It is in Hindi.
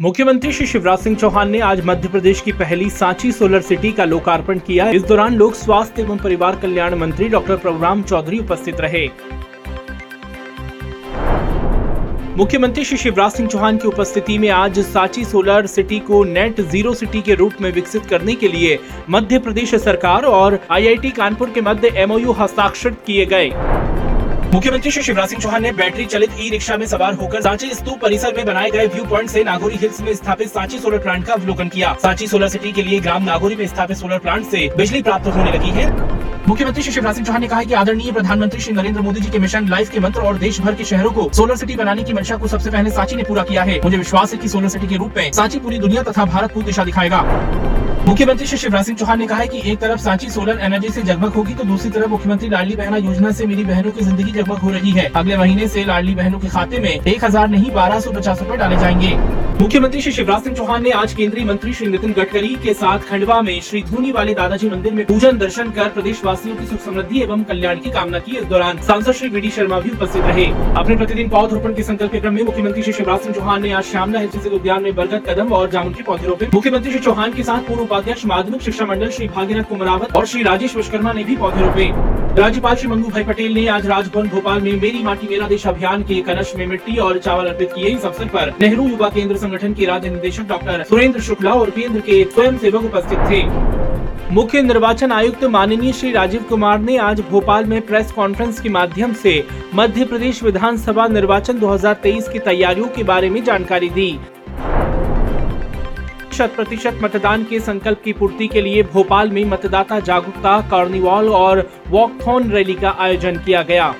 मुख्यमंत्री श्री शिवराज सिंह चौहान ने आज मध्य प्रदेश की पहली सांची सोलर सिटी का लोकार्पण किया। इस दौरान लोक स्वास्थ्य एवं परिवार कल्याण मंत्री डॉक्टर प्रभुराम चौधरी उपस्थित रहे। मुख्यमंत्री श्री शिवराज सिंह चौहान की उपस्थिति में आज सांची सोलर सिटी को नेट ज़ीरो सिटी के रूप में विकसित करने के लिए मध्य प्रदेश सरकार और आईआईटी कानपुर के मध्य एमओयू हस्ताक्षरित किए गए। मुख्यमंत्री श्री शिवराज सिंह चौहान ने बैटरी चलित ई रिक्शा में सवार होकर सांची स्तूप परिसर में बनाए गए व्यू पॉइंट से नागौरी हिल्स में स्थापित सांची सोलर प्लांट का अवलोकन किया। सांची सोलर सिटी के लिए ग्राम नागौरी में स्थापित सोलर प्लांट से बिजली प्राप्त होने लगी है। मुख्यमंत्री श्री शिवराज सिंह चौहान ने कहा कि आदरणीय प्रधानमंत्री श्री नरेंद्र मोदी जी के मिशन लाइफ के मंत्र और देश भर के शहरों को सोलर सिटी बनाने की मंशा को सबसे पहले सांची ने पूरा किया है। मुझे विश्वास है कि सोलर सिटी के रूप में सांची पूरी दुनिया तथा भारत को दिशा दिखाएगा। मुख्यमंत्री श्री शिवराज सिंह चौहान ने कहा है कि एक तरफ़ सांची सोलर एनर्जी से जगमग होगी तो दूसरी तरफ़ मुख्यमंत्री लाडली बहना योजना से मेरी बहनों की ज़िंदगी जगमग हो रही है। अगले महीने से लाडली बहनों के खाते में एक हज़ार नहीं, बारह सौ पचास रूपए डाले जाएँगे। मुख्यमंत्री श्री शिवराज सिंह चौहान ने आज केंद्रीय मंत्री श्री नितिन गडकरी के साथ खंडवा में श्री धूनी वाले दादाजी मंदिर में पूजन दर्शन कर प्रदेश वासियों की सुख समृद्धि एवं कल्याण की कामना की इस दौरान सांसद श्री वी डी शर्मा भी उपस्थित रहे। अपने प्रतिदिन पौधरोपण के संकल्प के क्रम में मुख्यमंत्री श्री शिवराज सिंह चौहान ने आज श्यामला हिल स्थित उद्यान में बरगद कदम और जामुन के पौधे रोपे। मुख्यमंत्री श्री चौहान के साथ पूर्व उपाध्यक्ष, माध्यमिक शिक्षा मंडल श्री भागीरथ कुमरावत और श्री राजेश विश्वकर्मा ने भी पौधे रोपे। राज्यपाल श्री मंगू भाई पटेल ने आज राजभवन भोपाल में मेरी माटी मेरा देश अभियान के कलश में मिट्टी और चावल अर्पित किए। इस अवसर पर नेहरू युवा केंद्र संगठन के राज्य निदेशक डॉक्टर सुरेंद्र शुक्ला और केंद्र के स्वयं सेवक उपस्थित थे। मुख्य निर्वाचन आयुक्त माननीय श्री राजीव कुमार ने आज भोपाल में प्रेस कॉन्फ्रेंस के माध्यम से मध्य प्रदेश विधानसभा निर्वाचन 2023 की तैयारियों के बारे में जानकारी दी। शत प्रतिशत मतदान के संकल्प की पूर्ति के लिए भोपाल में मतदाता जागरूकता, कार्निवाल और वॉकथॉन रैली का आयोजन किया गया।